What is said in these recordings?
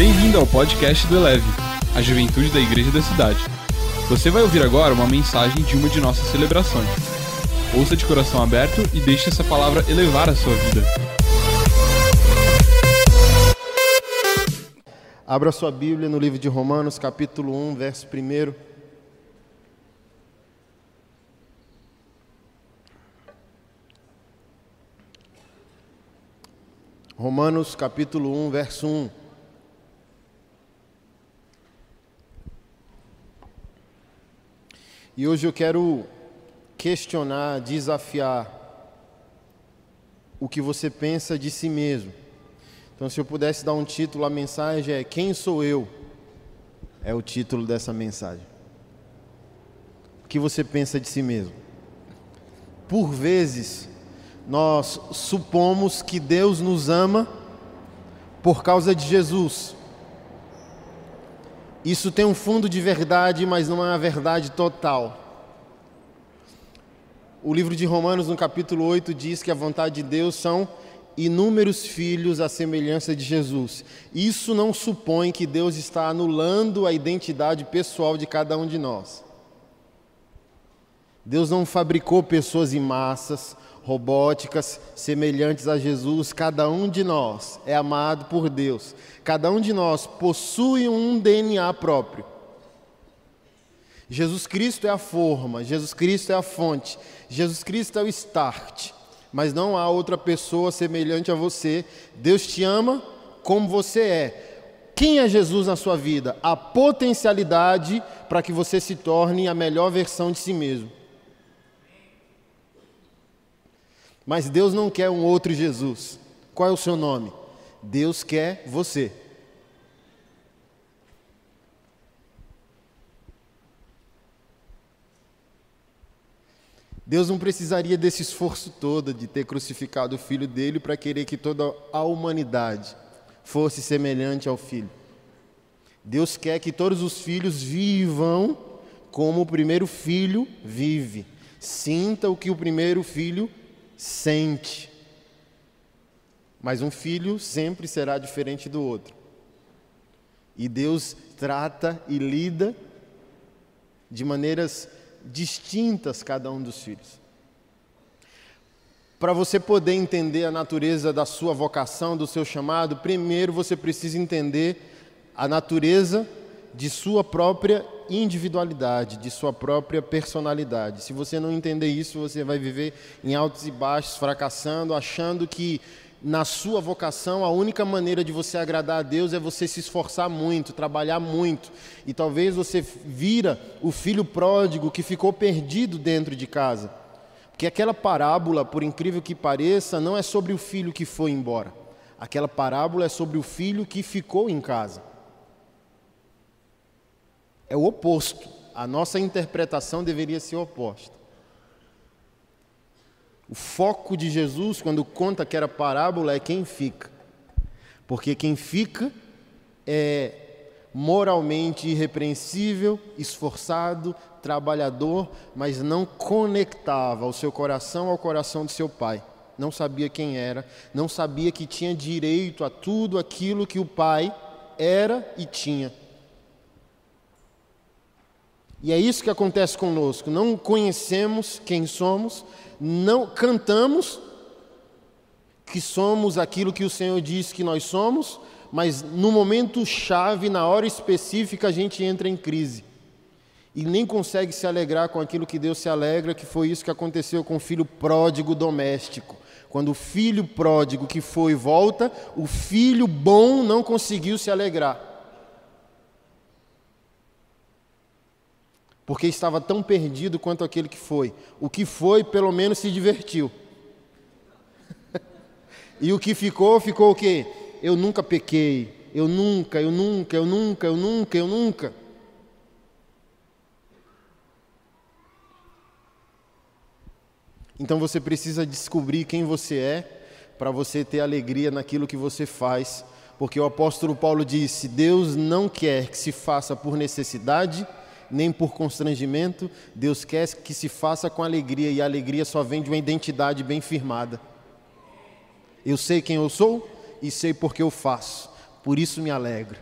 Bem-vindo ao podcast do Eleve, a juventude da igreja da cidade. Você vai ouvir agora uma mensagem de uma de nossas celebrações. Ouça de coração aberto e deixe essa palavra elevar a sua vida. Abra sua Bíblia no livro de Romanos, capítulo 1, verso 1. Romanos, capítulo 1, verso 1. E hoje eu quero questionar, desafiar o que você pensa de si mesmo. Então, se eu pudesse dar um título à mensagem, é Quem sou eu? É o título dessa mensagem. O que você pensa de si mesmo? Por vezes, nós supomos que Deus nos ama por causa de Jesus. Isso tem um fundo de verdade, mas não é uma verdade total. O livro de Romanos, no capítulo 8, diz que a vontade de Deus são inúmeros filhos à semelhança de Jesus. Isso não supõe que Deus está anulando a identidade pessoal de cada um de nós. Deus não fabricou pessoas em massas, robóticas semelhantes a Jesus, cada um de nós é amado por Deus. Cada um de nós possui um DNA próprio. Jesus Cristo é a forma, Jesus Cristo é a fonte, Jesus Cristo é o start, mas não há outra pessoa semelhante a você. Deus te ama como você é. Quem é Jesus na sua vida? A potencialidade para que você se torne a melhor versão de si mesmo. Mas Deus não quer um outro Jesus. Qual é o seu nome? Deus quer você. Deus não precisaria desse esforço todo de ter crucificado o filho dele para querer que toda a humanidade fosse semelhante ao filho. Deus quer que todos os filhos vivam como o primeiro filho vive. Sinta o que o primeiro filho sente. Mas um filho sempre será diferente do outro. E Deus trata e lida de maneiras distintas cada um dos filhos. Para você poder entender a natureza da sua vocação, do seu chamado, primeiro você precisa entender a natureza de sua própria individualidade, de sua própria personalidade. Se você não entender isso, você vai viver em altos e baixos, fracassando, achando que na sua vocação a única maneira de você agradar a Deus é você se esforçar muito, trabalhar muito. E talvez você vira o filho pródigo que ficou perdido dentro de casa. Porque aquela parábola, por incrível que pareça, não é sobre o filho que foi embora. Aquela parábola é sobre o filho que ficou em casa é o oposto. A nossa interpretação deveria ser oposta. O foco de Jesus, quando conta que era parábola, é quem fica. Porque quem fica é moralmente irrepreensível, esforçado, trabalhador, mas não conectava o seu coração ao coração de seu pai. Não sabia quem era, não sabia que tinha direito a tudo aquilo que o pai era e tinha. E é isso que acontece conosco. Não conhecemos quem somos, não cantamos que somos aquilo que o Senhor diz que nós somos, mas no momento chave, na hora específica, a gente entra em crise. E nem consegue se alegrar com aquilo que Deus se alegra, que foi isso que aconteceu com o filho pródigo doméstico. Quando o filho pródigo que foi volta, o filho bom não conseguiu se alegrar. Porque estava tão perdido quanto aquele que foi. O que foi, pelo menos, se divertiu. e o que ficou, ficou o quê? Eu nunca pequei. Eu nunca, eu nunca, eu nunca, eu nunca, eu nunca. Então você precisa descobrir quem você é para você ter alegria naquilo que você faz, porque o apóstolo Paulo disse: Deus não quer que se faça por necessidade, nem por constrangimento. Deus quer que se faça com alegria, e a alegria só vem de uma identidade bem firmada. Eu sei quem eu sou e sei porque eu faço, por isso me alegro.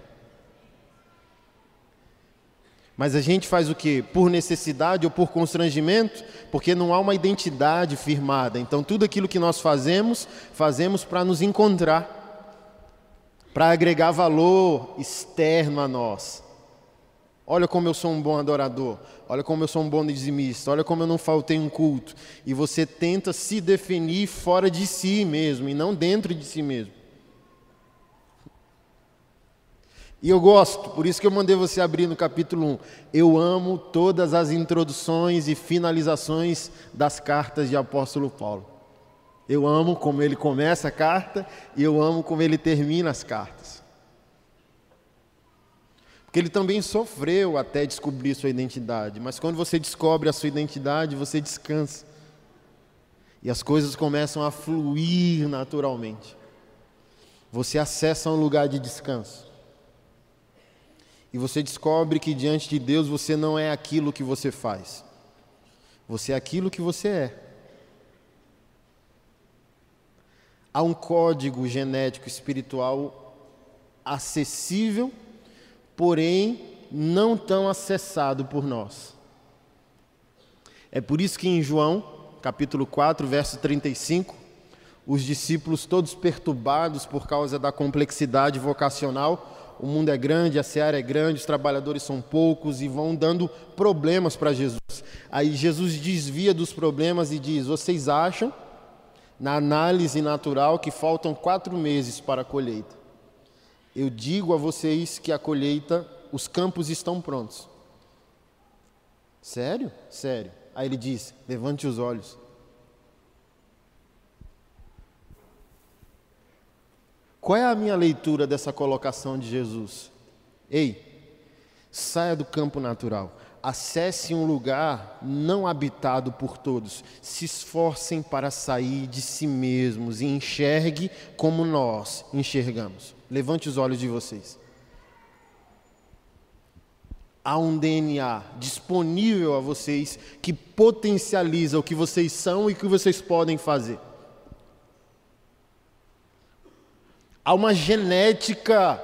Mas a gente faz o que? Por necessidade ou por constrangimento? Porque não há uma identidade firmada. Então, tudo aquilo que nós fazemos, fazemos para nos encontrar, para agregar valor externo a nós. Olha como eu sou um bom adorador, olha como eu sou um bom dizimista, olha como eu não faltei um culto. E você tenta se definir fora de si mesmo e não dentro de si mesmo. E eu gosto, por isso que eu mandei você abrir no capítulo 1. Eu amo todas as introduções e finalizações das cartas de apóstolo Paulo. Eu amo como ele começa a carta e eu amo como ele termina as cartas. Porque ele também sofreu até descobrir sua identidade, mas quando você descobre a sua identidade, você descansa. E as coisas começam a fluir naturalmente. Você acessa um lugar de descanso. E você descobre que diante de Deus você não é aquilo que você faz. Você é aquilo que você é. Há um código genético espiritual acessível, porém não tão acessado por nós. É por isso que em João, capítulo 4, verso 35, os discípulos todos perturbados por causa da complexidade vocacional, o mundo é grande, a seara é grande, os trabalhadores são poucos e vão dando problemas para Jesus. Aí Jesus desvia dos problemas e diz: Vocês acham, na análise natural, que faltam quatro meses para a colheita? Eu digo a vocês que a colheita, os campos estão prontos. Sério? Sério. Aí ele diz: Levante os olhos. Qual é a minha leitura dessa colocação de Jesus? Ei, saia do campo natural, acesse um lugar não habitado por todos, se esforcem para sair de si mesmos e enxergue como nós enxergamos. Levante os olhos de vocês. Há um DNA disponível a vocês que potencializa o que vocês são e o que vocês podem fazer. Há uma genética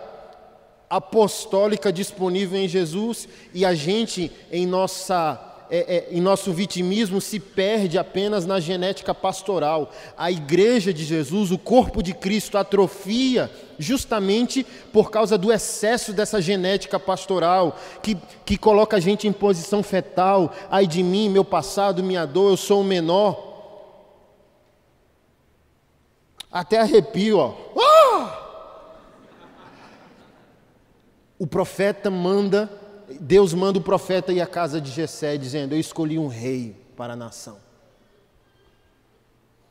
apostólica disponível em Jesus e a gente, em, nossa, é, é, em nosso vitimismo, se perde apenas na genética pastoral. A igreja de Jesus, o corpo de Cristo, atrofia justamente por causa do excesso dessa genética pastoral, que, que coloca a gente em posição fetal. Ai de mim, meu passado, minha dor, eu sou o menor. Até arrepio, ó. O profeta manda, Deus manda o profeta ir à casa de Jessé, dizendo: Eu escolhi um rei para a nação.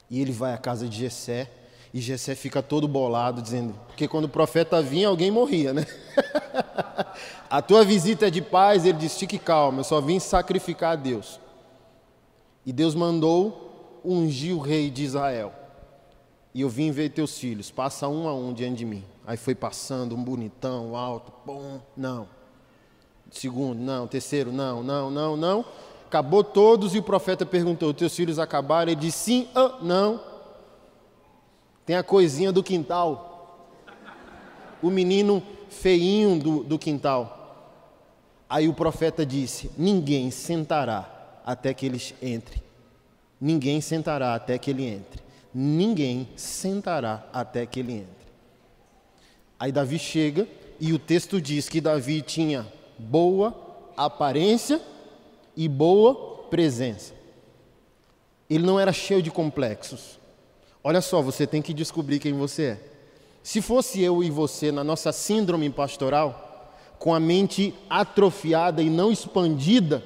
E ele vai à casa de Jessé, e Jessé fica todo bolado, dizendo: Porque quando o profeta vinha, alguém morria, né? a tua visita é de paz, ele diz: Fique calmo, eu só vim sacrificar a Deus. E Deus mandou ungir o rei de Israel e eu vim ver teus filhos, passa um a um diante de mim. Aí foi passando um bonitão, alto, bom, não. Segundo, não. Terceiro, não, não, não, não. Acabou todos e o profeta perguntou: Teus filhos acabaram? Ele disse: Sim, ah, não. Tem a coisinha do quintal. O menino feinho do, do quintal. Aí o profeta disse: Ninguém sentará até que eles entrem. Ninguém sentará até que ele entre ninguém sentará até que ele entre. Aí Davi chega e o texto diz que Davi tinha boa aparência e boa presença. Ele não era cheio de complexos. Olha só, você tem que descobrir quem você é. Se fosse eu e você na nossa síndrome pastoral, com a mente atrofiada e não expandida,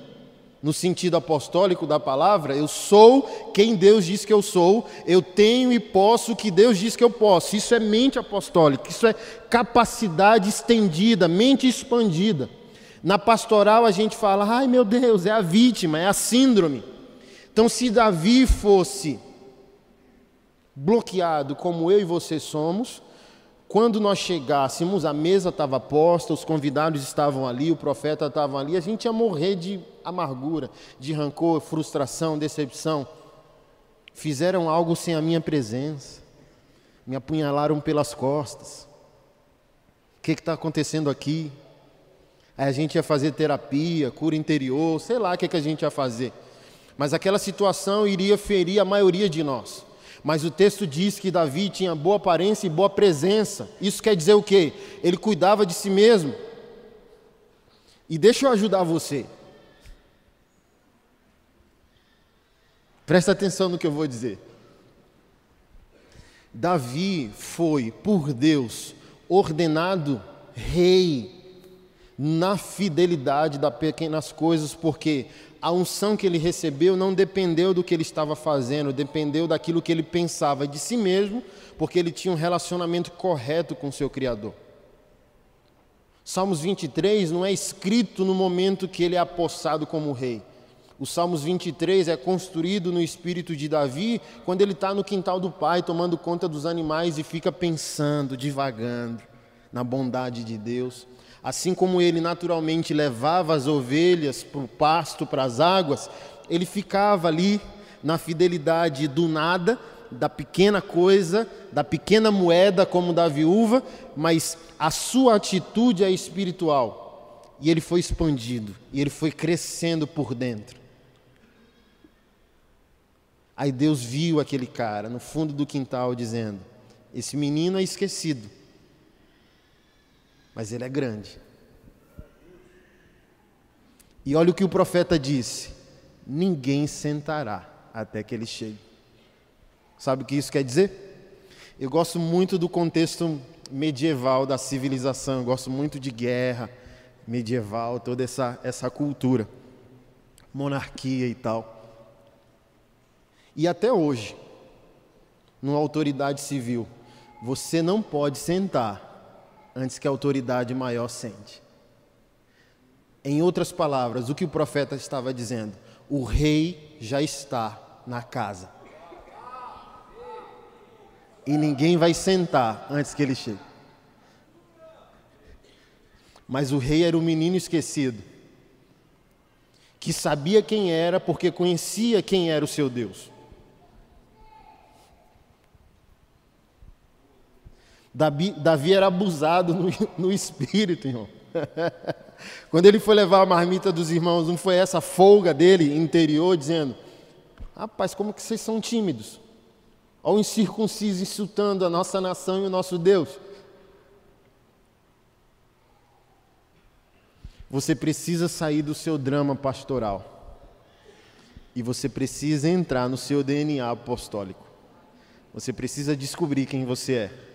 no sentido apostólico da palavra, eu sou quem Deus diz que eu sou, eu tenho e posso o que Deus diz que eu posso. Isso é mente apostólica, isso é capacidade estendida, mente expandida. Na pastoral a gente fala, ai meu Deus, é a vítima, é a síndrome. Então, se Davi fosse bloqueado como eu e você somos, quando nós chegássemos, a mesa estava posta, os convidados estavam ali, o profeta estava ali, a gente ia morrer de amargura, de rancor, frustração, decepção. Fizeram algo sem a minha presença, me apunhalaram pelas costas. O que está acontecendo aqui? Aí a gente ia fazer terapia, cura interior, sei lá o que, que a gente ia fazer. Mas aquela situação iria ferir a maioria de nós. Mas o texto diz que Davi tinha boa aparência e boa presença. Isso quer dizer o quê? Ele cuidava de si mesmo. E deixa eu ajudar você. Presta atenção no que eu vou dizer. Davi foi, por Deus, ordenado rei na fidelidade das pequenas coisas, porque a unção que ele recebeu não dependeu do que ele estava fazendo, dependeu daquilo que ele pensava de si mesmo, porque ele tinha um relacionamento correto com seu Criador. Salmos 23 não é escrito no momento que ele é apossado como rei. O Salmos 23 é construído no espírito de Davi quando ele está no quintal do pai, tomando conta dos animais e fica pensando, divagando na bondade de Deus. Assim como ele naturalmente levava as ovelhas para o pasto, para as águas, ele ficava ali na fidelidade do nada, da pequena coisa, da pequena moeda como da viúva, mas a sua atitude é espiritual. E ele foi expandido, e ele foi crescendo por dentro. Aí Deus viu aquele cara no fundo do quintal dizendo: Esse menino é esquecido, mas ele é grande. E olha o que o profeta disse: Ninguém sentará até que ele chegue. Sabe o que isso quer dizer? Eu gosto muito do contexto medieval da civilização, eu gosto muito de guerra medieval, toda essa, essa cultura, monarquia e tal. E até hoje, numa autoridade civil, você não pode sentar antes que a autoridade maior sente. Em outras palavras, o que o profeta estava dizendo? O rei já está na casa. E ninguém vai sentar antes que ele chegue. Mas o rei era o menino esquecido, que sabia quem era porque conhecia quem era o seu Deus. Davi, Davi era abusado no, no espírito, irmão. Quando ele foi levar a marmita dos irmãos, não foi essa folga dele interior, dizendo: Rapaz, como que vocês são tímidos? Ao incircunciso insultando a nossa nação e o nosso Deus. Você precisa sair do seu drama pastoral. E você precisa entrar no seu DNA apostólico. Você precisa descobrir quem você é.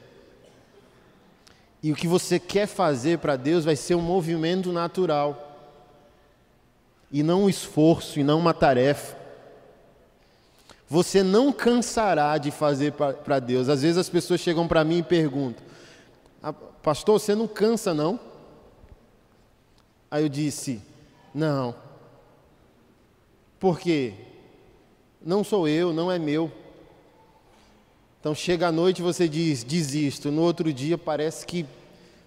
E o que você quer fazer para Deus vai ser um movimento natural. E não um esforço, e não uma tarefa. Você não cansará de fazer para Deus. Às vezes as pessoas chegam para mim e perguntam: ah, Pastor, você não cansa não? Aí eu disse: Não. Por quê? Não sou eu, não é meu. Então chega a noite você diz, desisto. No outro dia parece que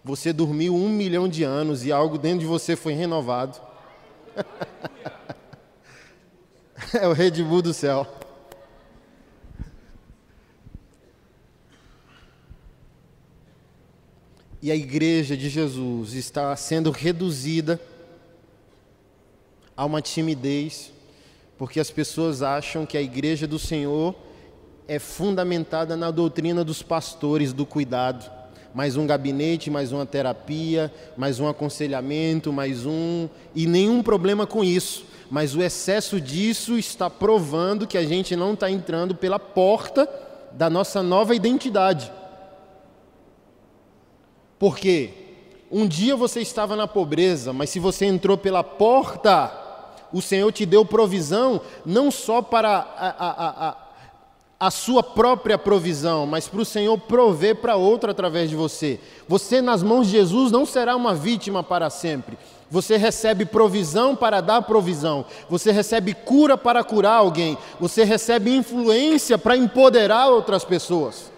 você dormiu um milhão de anos e algo dentro de você foi renovado. é o Red Bull do céu. E a igreja de Jesus está sendo reduzida a uma timidez, porque as pessoas acham que a igreja do Senhor é fundamentada na doutrina dos pastores do cuidado. Mais um gabinete, mais uma terapia, mais um aconselhamento, mais um. E nenhum problema com isso. Mas o excesso disso está provando que a gente não está entrando pela porta da nossa nova identidade. Porque um dia você estava na pobreza, mas se você entrou pela porta, o Senhor te deu provisão não só para a, a, a, a sua própria provisão, mas para o Senhor prover para outro através de você. Você, nas mãos de Jesus, não será uma vítima para sempre. Você recebe provisão para dar provisão. Você recebe cura para curar alguém. Você recebe influência para empoderar outras pessoas.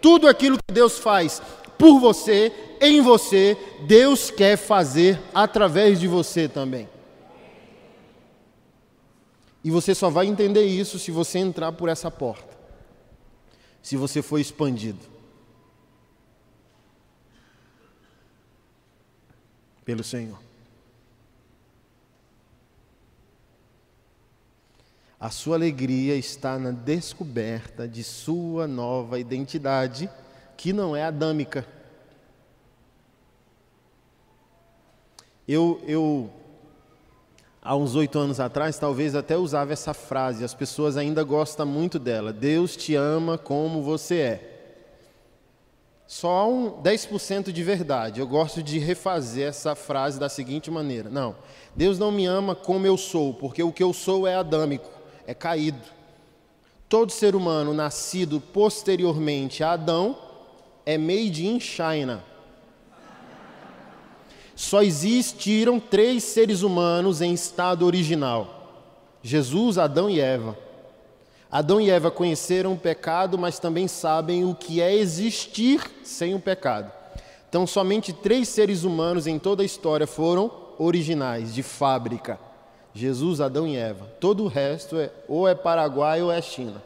Tudo aquilo que Deus faz por você, em você, Deus quer fazer através de você também. E você só vai entender isso se você entrar por essa porta se você for expandido pelo Senhor. A sua alegria está na descoberta de sua nova identidade, que não é adâmica. Eu, eu há uns oito anos atrás, talvez até usava essa frase, as pessoas ainda gostam muito dela. Deus te ama como você é. Só um 10% de verdade. Eu gosto de refazer essa frase da seguinte maneira: Não, Deus não me ama como eu sou, porque o que eu sou é adâmico, é caído. Todo ser humano nascido posteriormente a Adão é made in China só existiram três seres humanos em estado original: Jesus, Adão e Eva. Adão e Eva conheceram o pecado, mas também sabem o que é existir sem o pecado. Então, somente três seres humanos em toda a história foram originais, de fábrica: Jesus, Adão e Eva. Todo o resto é ou é Paraguai ou é China.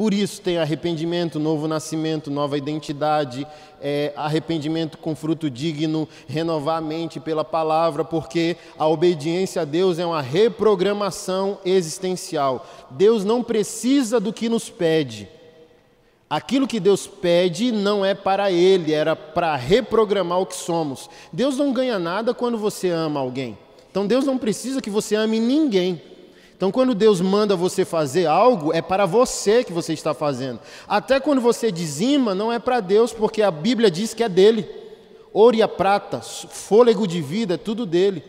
Por isso tem arrependimento, novo nascimento, nova identidade, é, arrependimento com fruto digno, renovar a mente pela palavra, porque a obediência a Deus é uma reprogramação existencial. Deus não precisa do que nos pede. Aquilo que Deus pede não é para Ele, era para reprogramar o que somos. Deus não ganha nada quando você ama alguém. Então Deus não precisa que você ame ninguém. Então, quando Deus manda você fazer algo, é para você que você está fazendo. Até quando você dizima, não é para Deus, porque a Bíblia diz que é dele. Ouro e a prata, fôlego de vida, é tudo dele.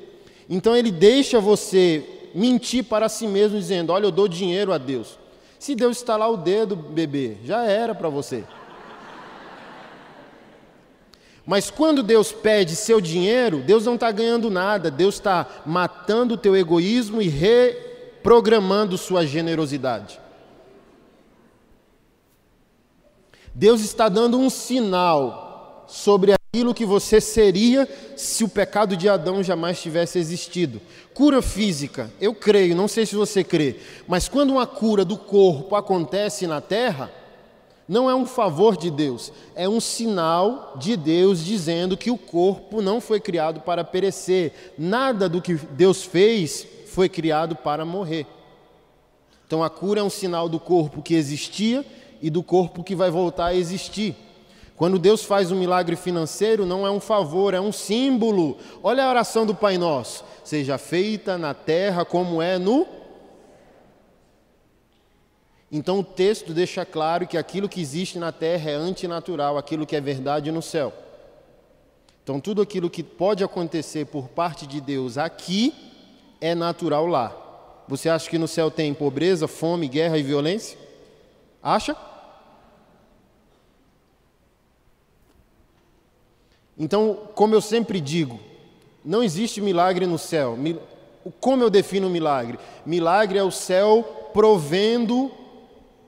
Então, ele deixa você mentir para si mesmo, dizendo: Olha, eu dou dinheiro a Deus. Se Deus estalar o dedo, bebê, já era para você. Mas quando Deus pede seu dinheiro, Deus não está ganhando nada, Deus está matando o teu egoísmo e re programando sua generosidade. Deus está dando um sinal sobre aquilo que você seria se o pecado de Adão jamais tivesse existido. Cura física, eu creio, não sei se você crê, mas quando uma cura do corpo acontece na terra, não é um favor de Deus, é um sinal de Deus dizendo que o corpo não foi criado para perecer. Nada do que Deus fez foi criado para morrer. Então a cura é um sinal do corpo que existia e do corpo que vai voltar a existir. Quando Deus faz um milagre financeiro, não é um favor, é um símbolo. Olha a oração do Pai Nosso: seja feita na terra como é no. Então o texto deixa claro que aquilo que existe na terra é antinatural, aquilo que é verdade no céu. Então tudo aquilo que pode acontecer por parte de Deus aqui é natural lá. Você acha que no céu tem pobreza, fome, guerra e violência? Acha? Então, como eu sempre digo, não existe milagre no céu. Como eu defino milagre? Milagre é o céu provendo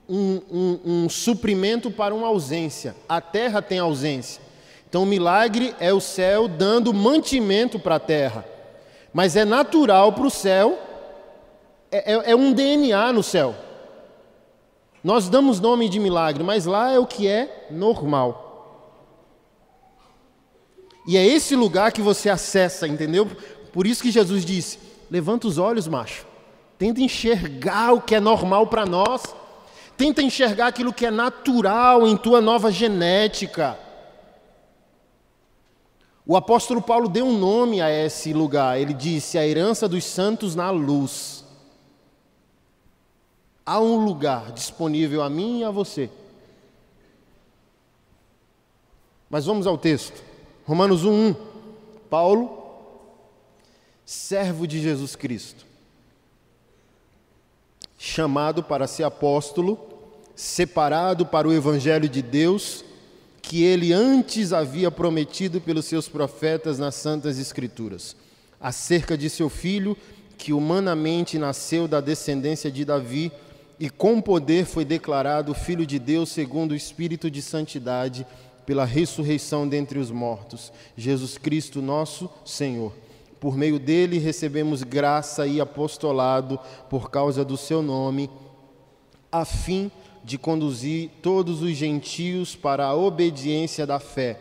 um, um, um suprimento para uma ausência. A terra tem ausência. Então, milagre é o céu dando mantimento para a terra. Mas é natural para o céu, é, é, é um DNA no céu. Nós damos nome de milagre, mas lá é o que é normal. E é esse lugar que você acessa, entendeu? Por isso que Jesus disse: levanta os olhos, macho. Tenta enxergar o que é normal para nós. Tenta enxergar aquilo que é natural em tua nova genética. O apóstolo Paulo deu um nome a esse lugar. Ele disse: a herança dos santos na luz. Há um lugar disponível a mim e a você. Mas vamos ao texto. Romanos 1:1. Paulo, servo de Jesus Cristo, chamado para ser apóstolo, separado para o evangelho de Deus, que ele antes havia prometido pelos seus profetas nas Santas Escrituras, acerca de seu filho, que humanamente nasceu da descendência de Davi e com poder foi declarado Filho de Deus segundo o Espírito de Santidade, pela ressurreição dentre os mortos, Jesus Cristo, nosso Senhor. Por meio dele recebemos graça e apostolado por causa do seu nome, a fim de de conduzir todos os gentios para a obediência da fé,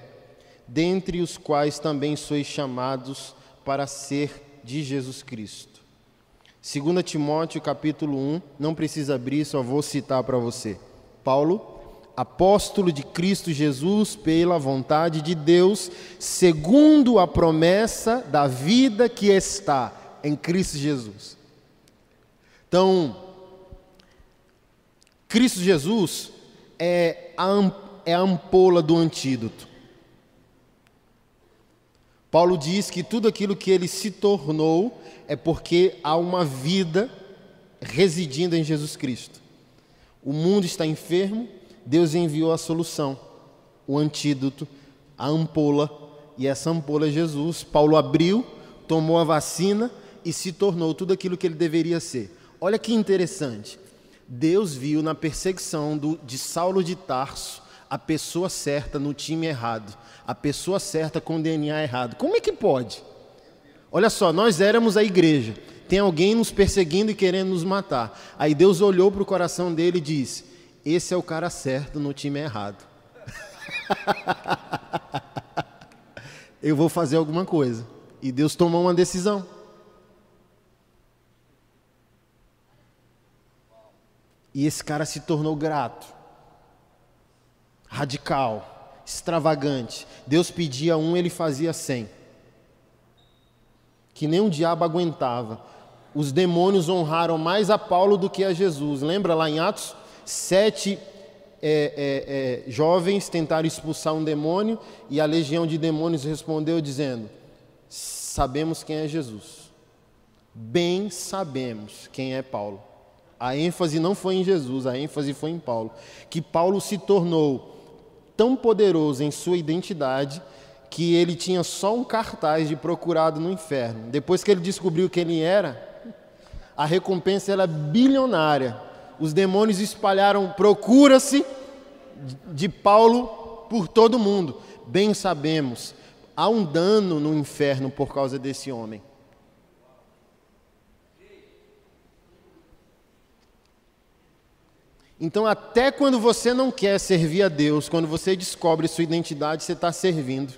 dentre os quais também sois chamados para ser de Jesus Cristo. 2 Timóteo capítulo 1, não precisa abrir, só vou citar para você. Paulo, apóstolo de Cristo Jesus pela vontade de Deus, segundo a promessa da vida que está em Cristo Jesus. Então, Cristo Jesus é a, é a ampola do antídoto. Paulo diz que tudo aquilo que ele se tornou é porque há uma vida residindo em Jesus Cristo. O mundo está enfermo, Deus enviou a solução, o antídoto, a ampola, e essa ampola é Jesus. Paulo abriu, tomou a vacina e se tornou tudo aquilo que ele deveria ser. Olha que interessante. Deus viu na perseguição do, de Saulo de Tarso a pessoa certa no time errado, a pessoa certa com o DNA errado. Como é que pode? Olha só, nós éramos a igreja, tem alguém nos perseguindo e querendo nos matar. Aí Deus olhou para o coração dele e disse: Esse é o cara certo no time errado. Eu vou fazer alguma coisa. E Deus tomou uma decisão. E esse cara se tornou grato radical, extravagante. Deus pedia um, ele fazia cem. Que nem um diabo aguentava. Os demônios honraram mais a Paulo do que a Jesus. Lembra lá em Atos? Sete é, é, é, jovens tentaram expulsar um demônio e a legião de demônios respondeu dizendo: Sabemos quem é Jesus. Bem sabemos quem é Paulo. A ênfase não foi em Jesus, a ênfase foi em Paulo. Que Paulo se tornou tão poderoso em sua identidade que ele tinha só um cartaz de procurado no inferno. Depois que ele descobriu quem ele era, a recompensa era bilionária. Os demônios espalharam procura-se de Paulo por todo mundo. Bem sabemos, há um dano no inferno por causa desse homem. Então, até quando você não quer servir a Deus, quando você descobre sua identidade, você está servindo.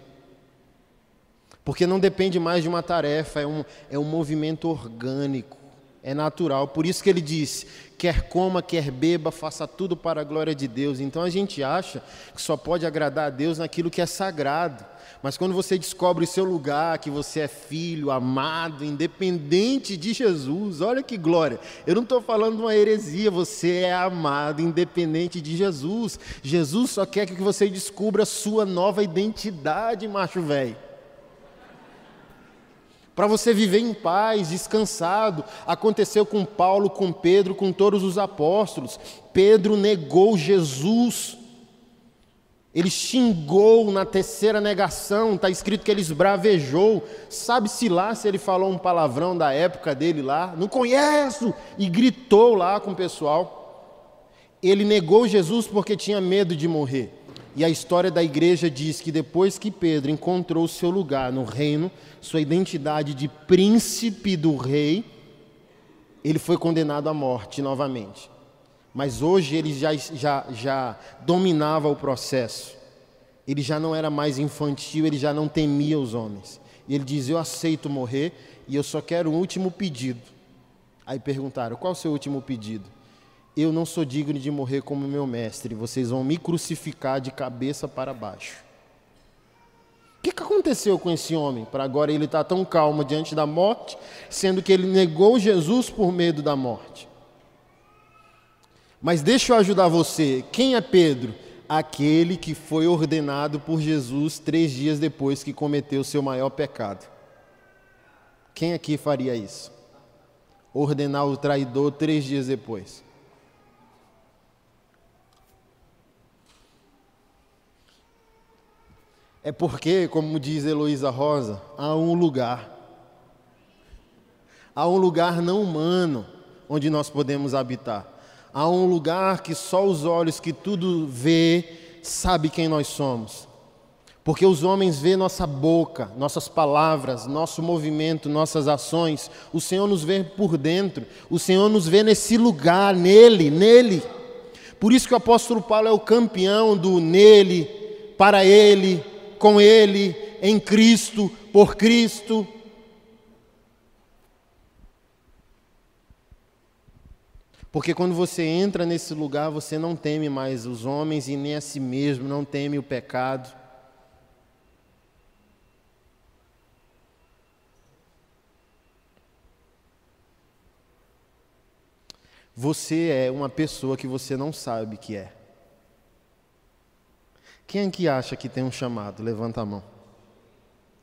Porque não depende mais de uma tarefa, é um, é um movimento orgânico, é natural. Por isso que ele diz: quer coma, quer beba, faça tudo para a glória de Deus. Então a gente acha que só pode agradar a Deus naquilo que é sagrado. Mas quando você descobre o seu lugar, que você é filho, amado, independente de Jesus, olha que glória. Eu não estou falando uma heresia, você é amado, independente de Jesus. Jesus só quer que você descubra a sua nova identidade, macho velho para você viver em paz, descansado. Aconteceu com Paulo, com Pedro, com todos os apóstolos. Pedro negou Jesus. Ele xingou na terceira negação, está escrito que ele esbravejou. Sabe-se lá se ele falou um palavrão da época dele lá? Não conheço! E gritou lá com o pessoal. Ele negou Jesus porque tinha medo de morrer. E a história da igreja diz que depois que Pedro encontrou seu lugar no reino, sua identidade de príncipe do rei, ele foi condenado à morte novamente. Mas hoje ele já, já, já dominava o processo. Ele já não era mais infantil, ele já não temia os homens. E ele diz: Eu aceito morrer e eu só quero um último pedido. Aí perguntaram: Qual o seu último pedido? Eu não sou digno de morrer como meu mestre, vocês vão me crucificar de cabeça para baixo. O que, que aconteceu com esse homem para agora ele estar tá tão calmo diante da morte, sendo que ele negou Jesus por medo da morte? Mas deixa eu ajudar você. Quem é Pedro? Aquele que foi ordenado por Jesus três dias depois que cometeu o seu maior pecado. Quem aqui faria isso? Ordenar o traidor três dias depois. É porque, como diz Heloísa Rosa, há um lugar. Há um lugar não humano onde nós podemos habitar a um lugar que só os olhos que tudo vê sabe quem nós somos. Porque os homens vê nossa boca, nossas palavras, nosso movimento, nossas ações. O Senhor nos vê por dentro. O Senhor nos vê nesse lugar, nele, nele. Por isso que o apóstolo Paulo é o campeão do nele, para ele, com ele, em Cristo, por Cristo. Porque quando você entra nesse lugar, você não teme mais os homens e nem a si mesmo, não teme o pecado. Você é uma pessoa que você não sabe que é. Quem que acha que tem um chamado? Levanta a mão.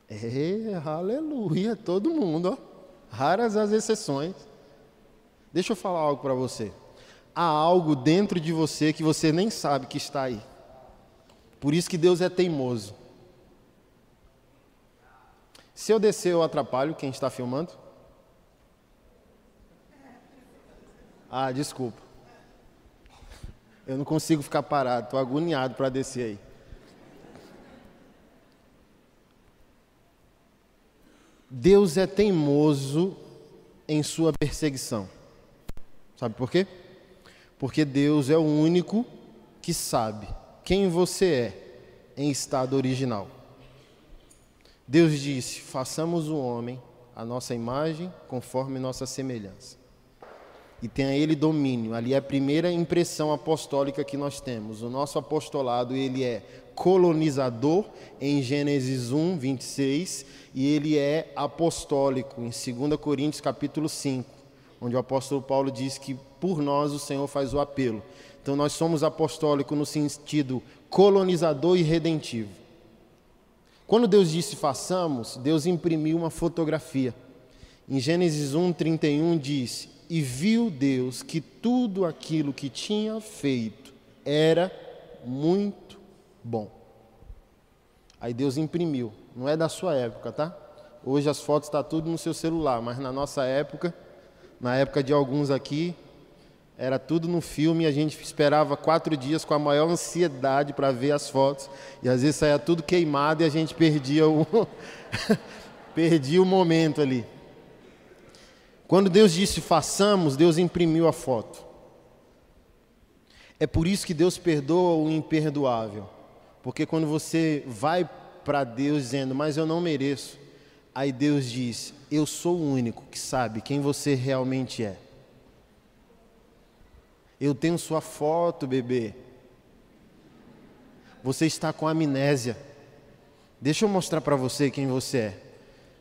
É, aleluia, todo mundo, ó. Raras as exceções. Deixa eu falar algo para você. Há algo dentro de você que você nem sabe que está aí. Por isso que Deus é teimoso. Se eu descer, eu atrapalho quem está filmando? Ah, desculpa. Eu não consigo ficar parado, estou agoniado para descer aí. Deus é teimoso em sua perseguição. Sabe por quê? Porque Deus é o único que sabe quem você é em estado original. Deus disse: façamos o homem a nossa imagem, conforme nossa semelhança. E tenha ele domínio. Ali é a primeira impressão apostólica que nós temos. O nosso apostolado, ele é colonizador em Gênesis 1, 26, e ele é apostólico em 2 Coríntios capítulo 5, onde o apóstolo Paulo diz que por nós o Senhor faz o apelo. Então nós somos apostólico no sentido colonizador e redentivo. Quando Deus disse façamos, Deus imprimiu uma fotografia. Em Gênesis 1, 31 diz: E viu Deus que tudo aquilo que tinha feito era muito bom. Aí Deus imprimiu não é da sua época, tá? Hoje as fotos estão tá tudo no seu celular, mas na nossa época, na época de alguns aqui, era tudo no filme e a gente esperava quatro dias com a maior ansiedade para ver as fotos. E às vezes saía tudo queimado e a gente perdia o, perdia o momento ali. Quando Deus disse façamos, Deus imprimiu a foto. É por isso que Deus perdoa o imperdoável. Porque quando você vai para Deus dizendo, mas eu não mereço. Aí Deus diz: Eu sou o único que sabe quem você realmente é. Eu tenho sua foto, bebê. Você está com amnésia. Deixa eu mostrar para você quem você é.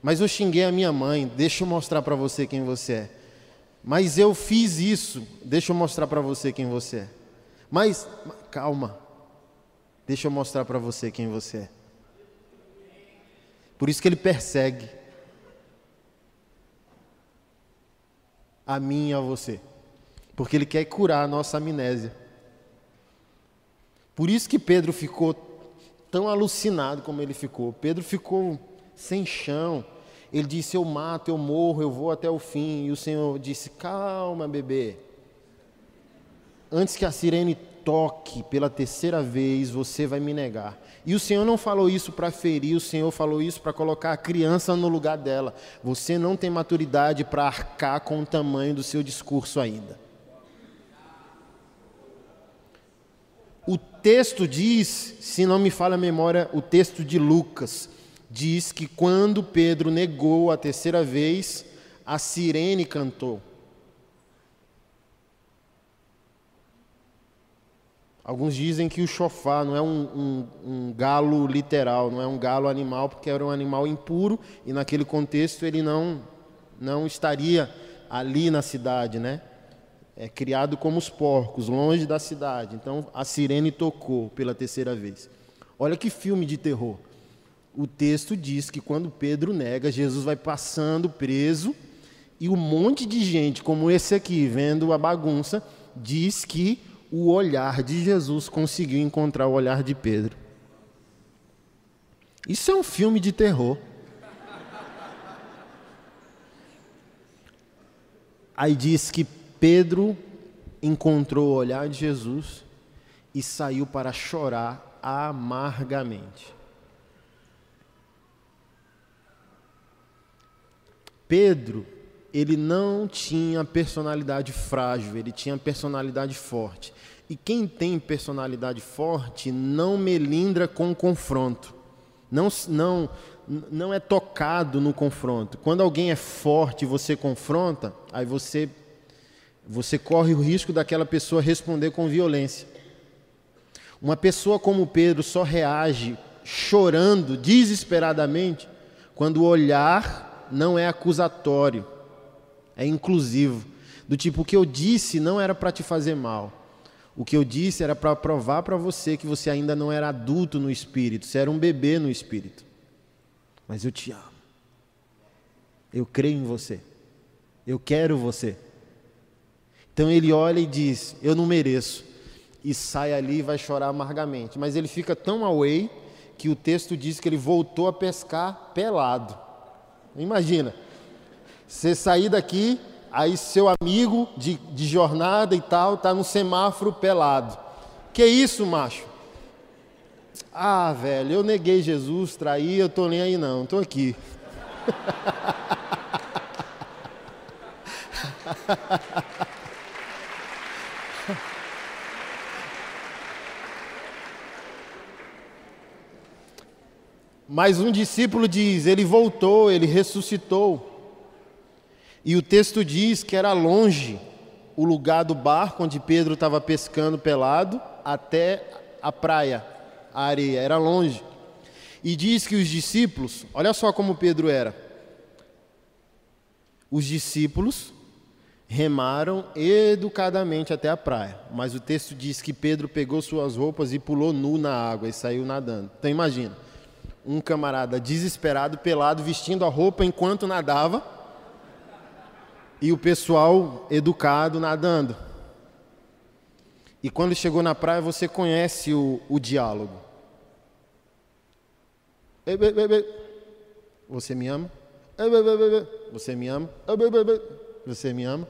Mas eu xinguei a minha mãe. Deixa eu mostrar para você quem você é. Mas eu fiz isso. Deixa eu mostrar para você quem você é. Mas calma. Deixa eu mostrar para você quem você é. Por isso que ele persegue a mim e a você. Porque ele quer curar a nossa amnésia. Por isso que Pedro ficou tão alucinado como ele ficou. Pedro ficou sem chão. Ele disse: Eu mato, eu morro, eu vou até o fim. E o Senhor disse: Calma, bebê. Antes que a sirene toque pela terceira vez, você vai me negar. E o Senhor não falou isso para ferir, o Senhor falou isso para colocar a criança no lugar dela. Você não tem maturidade para arcar com o tamanho do seu discurso ainda. O texto diz, se não me falha a memória, o texto de Lucas diz que quando Pedro negou a terceira vez, a sirene cantou. Alguns dizem que o chofá não é um, um, um, galo literal, não é um galo animal, porque era um animal impuro e naquele contexto ele não, não estaria ali na cidade, né? É criado como os porcos, longe da cidade. Então a sirene tocou pela terceira vez. Olha que filme de terror. O texto diz que quando Pedro nega, Jesus vai passando preso e um monte de gente, como esse aqui, vendo a bagunça, diz que o olhar de Jesus conseguiu encontrar o olhar de Pedro. Isso é um filme de terror. Aí diz que Pedro encontrou o olhar de Jesus e saiu para chorar amargamente. Pedro ele não tinha personalidade frágil, ele tinha personalidade forte. E quem tem personalidade forte não melindra com confronto. Não, não, não é tocado no confronto. Quando alguém é forte e você confronta, aí você você corre o risco daquela pessoa responder com violência. Uma pessoa como Pedro só reage chorando desesperadamente quando o olhar não é acusatório, é inclusivo. Do tipo, o que eu disse não era para te fazer mal. O que eu disse era para provar para você que você ainda não era adulto no espírito, você era um bebê no espírito. Mas eu te amo. Eu creio em você. Eu quero você. Então ele olha e diz: Eu não mereço. E sai ali e vai chorar amargamente. Mas ele fica tão away que o texto diz que ele voltou a pescar pelado. Imagina, você sair daqui, aí seu amigo de, de jornada e tal está no semáforo pelado. Que isso, macho? Ah, velho, eu neguei Jesus, traí, eu tô nem aí não, tô aqui. Mas um discípulo diz: ele voltou, ele ressuscitou. E o texto diz que era longe o lugar do barco onde Pedro estava pescando pelado até a praia, a areia, era longe. E diz que os discípulos, olha só como Pedro era. Os discípulos remaram educadamente até a praia, mas o texto diz que Pedro pegou suas roupas e pulou nu na água e saiu nadando. Então imagina um camarada desesperado, pelado, vestindo a roupa enquanto nadava, e o pessoal educado nadando. E quando chegou na praia, você conhece o, o diálogo. Você me ama? Você me ama? Você me ama?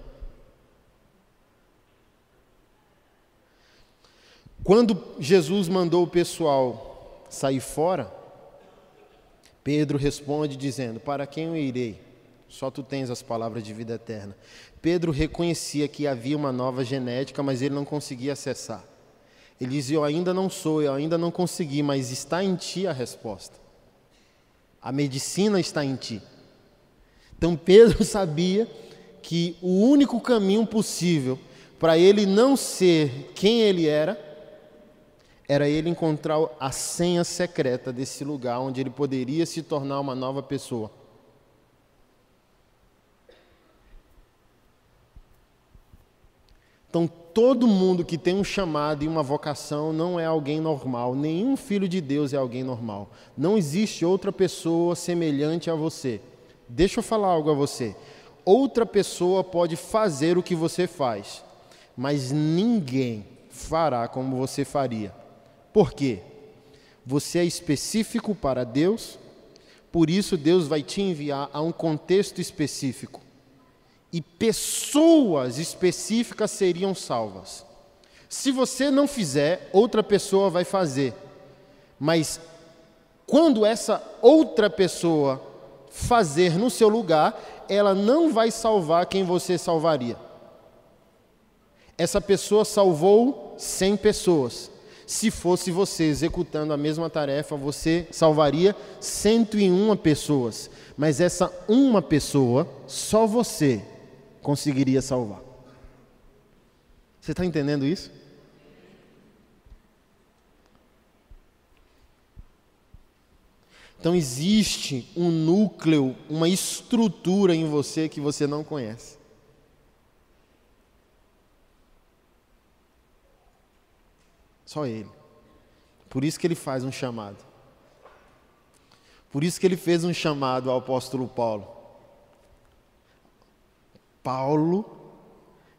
Quando Jesus mandou o pessoal sair fora, Pedro responde dizendo: Para quem eu irei? Só tu tens as palavras de vida eterna. Pedro reconhecia que havia uma nova genética, mas ele não conseguia acessar. Ele dizia: Eu ainda não sou, eu ainda não consegui, mas está em ti a resposta. A medicina está em ti. Então Pedro sabia que o único caminho possível para ele não ser quem ele era era ele encontrar a senha secreta desse lugar onde ele poderia se tornar uma nova pessoa. Então, todo mundo que tem um chamado e uma vocação não é alguém normal. Nenhum filho de Deus é alguém normal. Não existe outra pessoa semelhante a você. Deixa eu falar algo a você. Outra pessoa pode fazer o que você faz, mas ninguém fará como você faria. Por quê? Você é específico para Deus, por isso Deus vai te enviar a um contexto específico. E pessoas específicas seriam salvas. Se você não fizer, outra pessoa vai fazer. Mas quando essa outra pessoa fazer no seu lugar, ela não vai salvar quem você salvaria. Essa pessoa salvou 100 pessoas se fosse você executando a mesma tarefa, você salvaria 101 pessoas. Mas essa uma pessoa, só você conseguiria salvar. Você está entendendo isso? Então existe um núcleo, uma estrutura em você que você não conhece. Só Ele. Por isso que ele faz um chamado. Por isso que ele fez um chamado ao apóstolo Paulo. Paulo,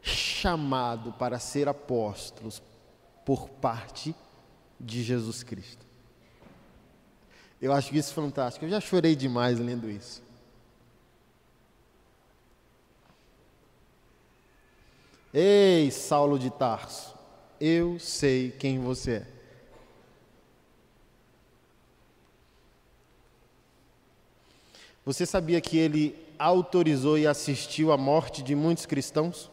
chamado para ser apóstolos por parte de Jesus Cristo. Eu acho isso fantástico. Eu já chorei demais lendo isso. Ei, Saulo de Tarso. Eu sei quem você é. Você sabia que ele autorizou e assistiu à morte de muitos cristãos?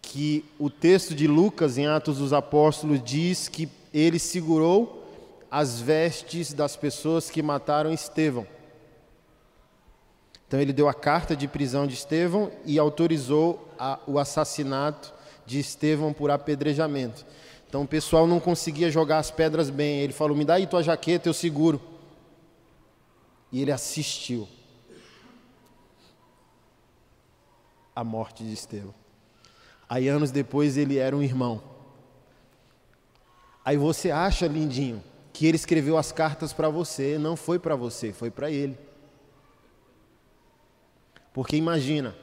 Que o texto de Lucas, em Atos dos Apóstolos, diz que ele segurou as vestes das pessoas que mataram Estevão. Então ele deu a carta de prisão de Estevão e autorizou a, o assassinato de Estevão por apedrejamento. Então o pessoal não conseguia jogar as pedras bem. Ele falou: Me dá aí tua jaqueta, eu seguro. E ele assistiu a morte de Estevão. Aí anos depois ele era um irmão. Aí você acha, lindinho, que ele escreveu as cartas para você, não foi para você, foi para ele. Porque imagina,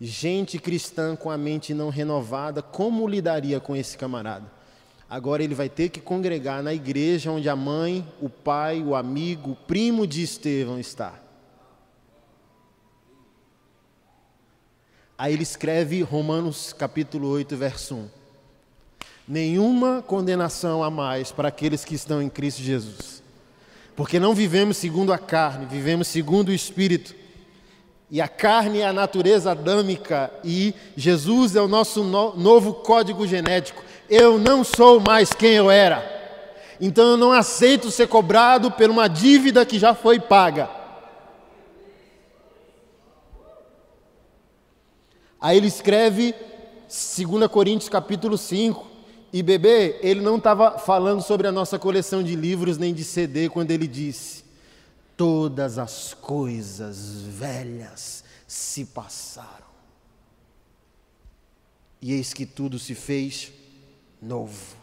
gente cristã com a mente não renovada, como lidaria com esse camarada? Agora ele vai ter que congregar na igreja onde a mãe, o pai, o amigo, o primo de Estevão está. Aí ele escreve Romanos capítulo 8, verso 1. Nenhuma condenação a mais para aqueles que estão em Cristo Jesus. Porque não vivemos segundo a carne, vivemos segundo o Espírito. E a carne é a natureza adâmica e Jesus é o nosso no novo código genético. Eu não sou mais quem eu era. Então eu não aceito ser cobrado por uma dívida que já foi paga. Aí ele escreve 2 Coríntios capítulo 5. E bebê, ele não estava falando sobre a nossa coleção de livros nem de CD quando ele disse: Todas as coisas velhas se passaram. E eis que tudo se fez novo.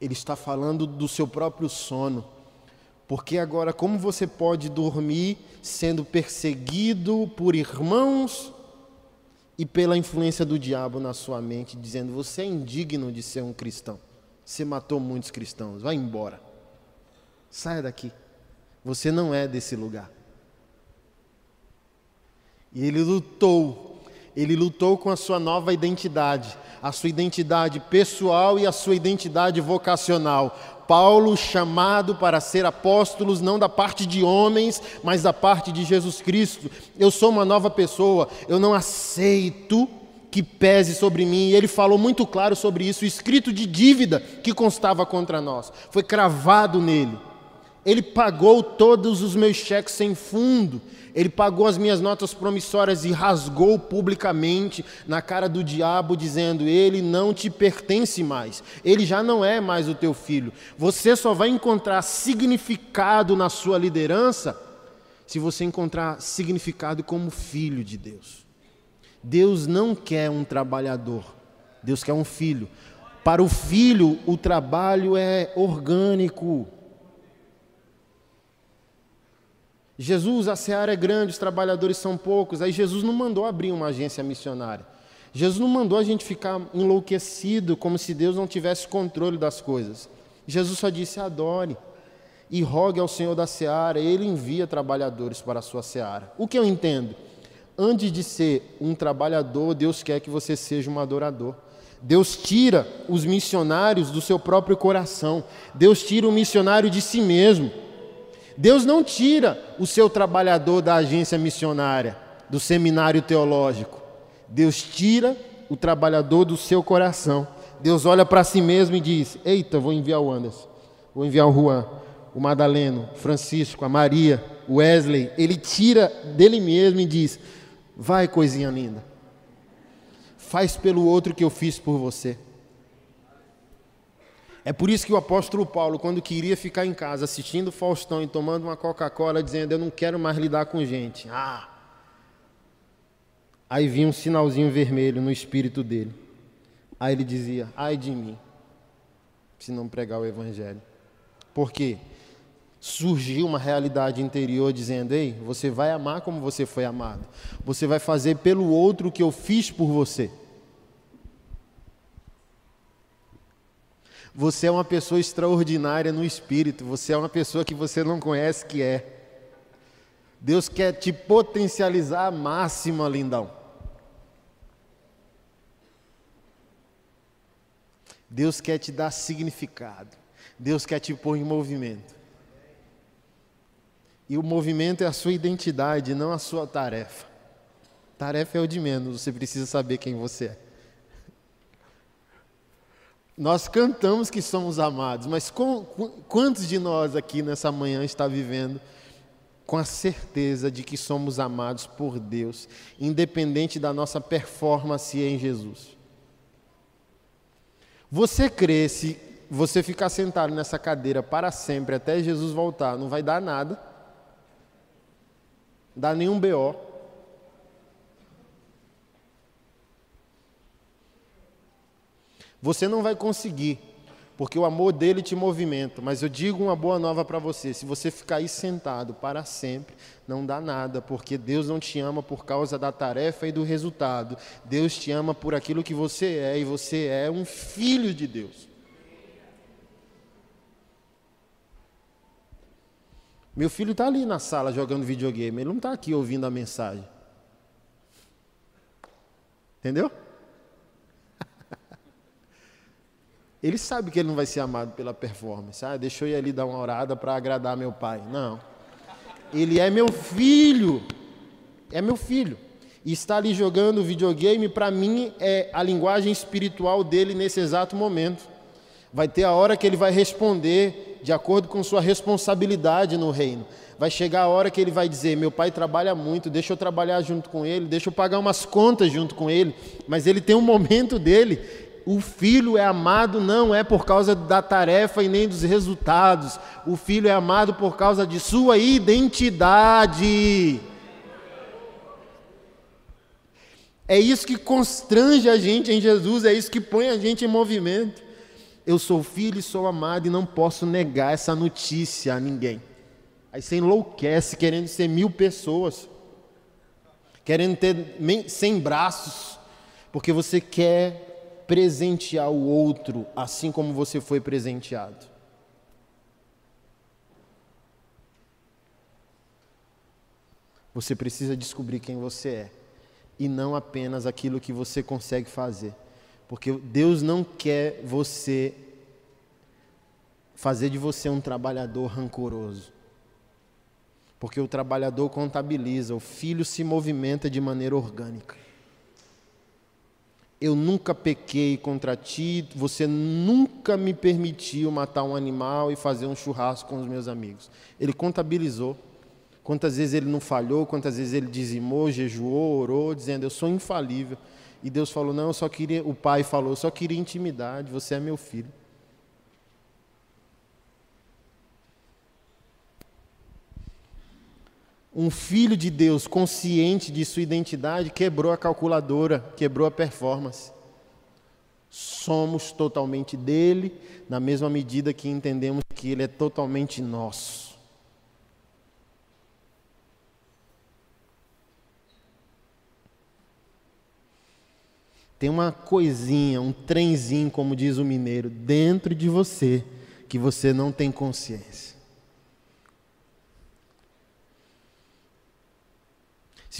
Ele está falando do seu próprio sono. Porque agora, como você pode dormir sendo perseguido por irmãos e pela influência do diabo na sua mente, dizendo: você é indigno de ser um cristão, você matou muitos cristãos, vai embora, saia daqui, você não é desse lugar. E ele lutou, ele lutou com a sua nova identidade, a sua identidade pessoal e a sua identidade vocacional. Paulo chamado para ser apóstolos, não da parte de homens, mas da parte de Jesus Cristo. Eu sou uma nova pessoa, eu não aceito que pese sobre mim. E ele falou muito claro sobre isso, o escrito de dívida que constava contra nós, foi cravado nele. Ele pagou todos os meus cheques sem fundo. Ele pagou as minhas notas promissórias e rasgou publicamente na cara do diabo, dizendo: Ele não te pertence mais, ele já não é mais o teu filho. Você só vai encontrar significado na sua liderança se você encontrar significado como filho de Deus. Deus não quer um trabalhador, Deus quer um filho. Para o filho, o trabalho é orgânico. Jesus, a seara é grande, os trabalhadores são poucos. Aí Jesus não mandou abrir uma agência missionária. Jesus não mandou a gente ficar enlouquecido, como se Deus não tivesse controle das coisas. Jesus só disse: adore e rogue ao Senhor da seara, ele envia trabalhadores para a sua seara. O que eu entendo? Antes de ser um trabalhador, Deus quer que você seja um adorador. Deus tira os missionários do seu próprio coração. Deus tira o missionário de si mesmo. Deus não tira o seu trabalhador da agência missionária, do seminário teológico. Deus tira o trabalhador do seu coração. Deus olha para si mesmo e diz: Eita, vou enviar o Anderson, vou enviar o Juan, o Madaleno, o Francisco, a Maria, o Wesley. Ele tira dele mesmo e diz: Vai, coisinha linda, faz pelo outro que eu fiz por você. É por isso que o apóstolo Paulo, quando queria ficar em casa assistindo Faustão e tomando uma Coca-Cola, dizendo: Eu não quero mais lidar com gente. Ah! Aí vinha um sinalzinho vermelho no espírito dele. Aí ele dizia: Ai de mim, se não pregar o Evangelho. Por quê? Surgiu uma realidade interior dizendo: Ei, você vai amar como você foi amado. Você vai fazer pelo outro o que eu fiz por você. Você é uma pessoa extraordinária no espírito, você é uma pessoa que você não conhece que é. Deus quer te potencializar a máxima, lindão. Deus quer te dar significado. Deus quer te pôr em movimento. E o movimento é a sua identidade, não a sua tarefa. Tarefa é o de menos, você precisa saber quem você é. Nós cantamos que somos amados, mas com, quantos de nós aqui nessa manhã está vivendo com a certeza de que somos amados por Deus, independente da nossa performance em Jesus. Você crê se você ficar sentado nessa cadeira para sempre até Jesus voltar, não vai dar nada, dá nenhum BO. Você não vai conseguir porque o amor dele te movimenta. Mas eu digo uma boa nova para você: se você ficar aí sentado para sempre, não dá nada, porque Deus não te ama por causa da tarefa e do resultado. Deus te ama por aquilo que você é, e você é um filho de Deus. Meu filho está ali na sala jogando videogame, ele não está aqui ouvindo a mensagem. Entendeu? Ele sabe que ele não vai ser amado pela performance. Ah, deixa eu ir ali dar uma orada para agradar meu pai. Não. Ele é meu filho. É meu filho. E estar ali jogando videogame, para mim, é a linguagem espiritual dele nesse exato momento. Vai ter a hora que ele vai responder de acordo com sua responsabilidade no reino. Vai chegar a hora que ele vai dizer: Meu pai trabalha muito, deixa eu trabalhar junto com ele, deixa eu pagar umas contas junto com ele. Mas ele tem um momento dele o filho é amado não é por causa da tarefa e nem dos resultados. O filho é amado por causa de sua identidade. É isso que constrange a gente em Jesus, é isso que põe a gente em movimento. Eu sou filho e sou amado e não posso negar essa notícia a ninguém. Aí você enlouquece querendo ser mil pessoas, querendo ter cem braços, porque você quer presentear o outro assim como você foi presenteado. Você precisa descobrir quem você é e não apenas aquilo que você consegue fazer. Porque Deus não quer você fazer de você um trabalhador rancoroso. Porque o trabalhador contabiliza, o filho se movimenta de maneira orgânica eu nunca pequei contra ti, você nunca me permitiu matar um animal e fazer um churrasco com os meus amigos. Ele contabilizou quantas vezes ele não falhou, quantas vezes ele dizimou, jejuou, orou, dizendo: Eu sou infalível. E Deus falou: Não, eu só queria, o pai falou: Eu só queria intimidade, você é meu filho. Um filho de Deus consciente de sua identidade quebrou a calculadora, quebrou a performance. Somos totalmente dele, na mesma medida que entendemos que ele é totalmente nosso. Tem uma coisinha, um trenzinho, como diz o mineiro, dentro de você que você não tem consciência.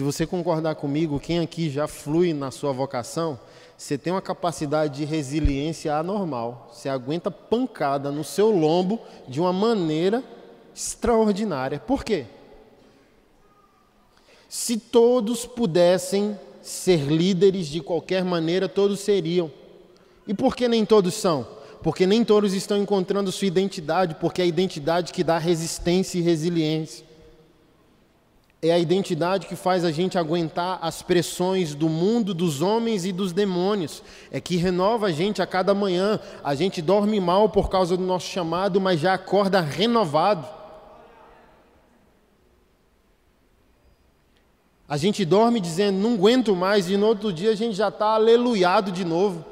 Se você concordar comigo, quem aqui já flui na sua vocação, você tem uma capacidade de resiliência anormal. Você aguenta pancada no seu lombo de uma maneira extraordinária. Por quê? Se todos pudessem ser líderes de qualquer maneira, todos seriam. E por que nem todos são? Porque nem todos estão encontrando sua identidade, porque é a identidade que dá resistência e resiliência. É a identidade que faz a gente aguentar as pressões do mundo, dos homens e dos demônios. É que renova a gente a cada manhã. A gente dorme mal por causa do nosso chamado, mas já acorda renovado. A gente dorme dizendo, não aguento mais, e no outro dia a gente já está aleluiado de novo.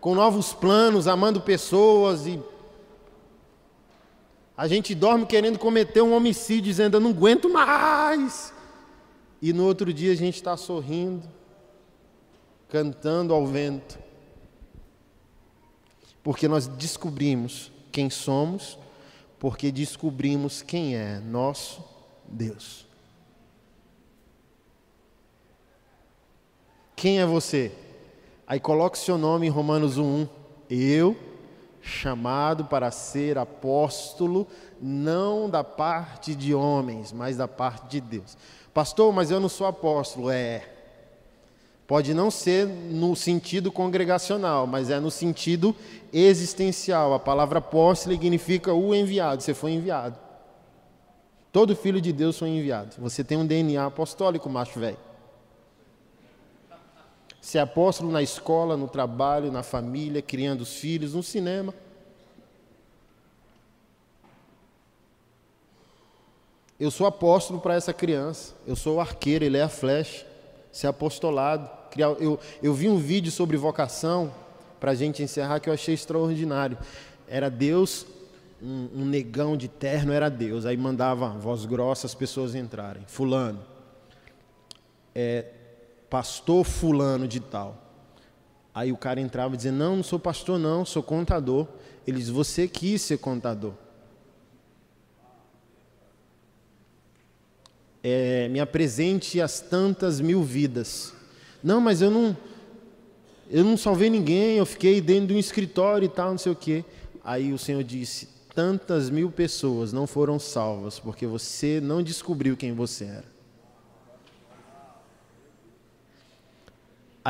Com novos planos, amando pessoas e a gente dorme querendo cometer um homicídio, dizendo eu não aguento mais. E no outro dia a gente está sorrindo, cantando ao vento. Porque nós descobrimos quem somos, porque descobrimos quem é nosso Deus. Quem é você? Aí coloque seu nome em Romanos 1. Eu chamado para ser apóstolo, não da parte de homens, mas da parte de Deus. Pastor, mas eu não sou apóstolo. É. Pode não ser no sentido congregacional, mas é no sentido existencial. A palavra apóstolo significa o enviado, você foi enviado. Todo filho de Deus foi enviado. Você tem um DNA apostólico, macho velho. Ser apóstolo na escola, no trabalho, na família, criando os filhos, no cinema. Eu sou apóstolo para essa criança. Eu sou o arqueiro, ele é a flecha. Ser apostolado. Eu, eu vi um vídeo sobre vocação, para a gente encerrar, que eu achei extraordinário. Era Deus um, um negão de terno era Deus. Aí mandava voz grossa as pessoas entrarem. Fulano. É, pastor fulano de tal. Aí o cara entrava e dizia, não, não sou pastor não, sou contador. Ele diz, você quis ser contador. É, me apresente as tantas mil vidas. Não, mas eu não, eu não salvei ninguém, eu fiquei dentro de um escritório e tal, não sei o quê. Aí o Senhor disse, tantas mil pessoas não foram salvas porque você não descobriu quem você era.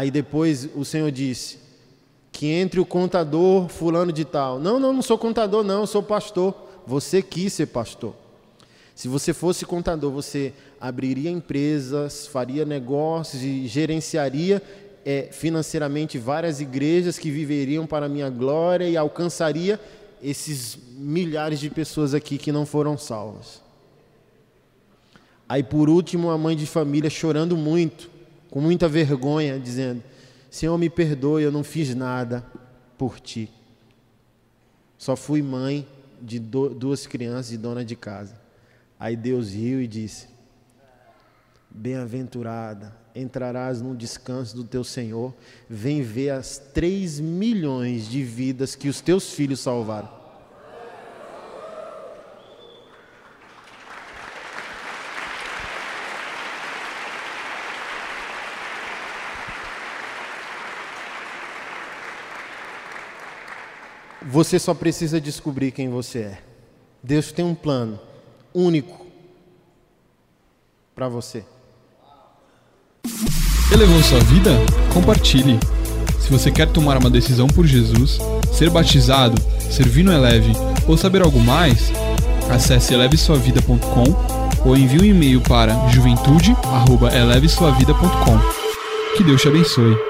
Aí depois o Senhor disse que entre o contador fulano de tal. Não, não, não sou contador, não, sou pastor. Você quis ser pastor. Se você fosse contador, você abriria empresas, faria negócios e gerenciaria é, financeiramente várias igrejas que viveriam para a minha glória e alcançaria esses milhares de pessoas aqui que não foram salvas. Aí, por último, a mãe de família chorando muito, com muita vergonha, dizendo: Senhor, me perdoe, eu não fiz nada por ti. Só fui mãe de duas crianças e dona de casa. Aí Deus riu e disse: Bem-aventurada, entrarás no descanso do teu Senhor. Vem ver as três milhões de vidas que os teus filhos salvaram. Você só precisa descobrir quem você é. Deus tem um plano único para você. Elevou sua vida? Compartilhe. Se você quer tomar uma decisão por Jesus, ser batizado, servir no Eleve ou saber algo mais, acesse elevesuavida.com ou envie um e-mail para juventude@elevesuavida.com. Que Deus te abençoe.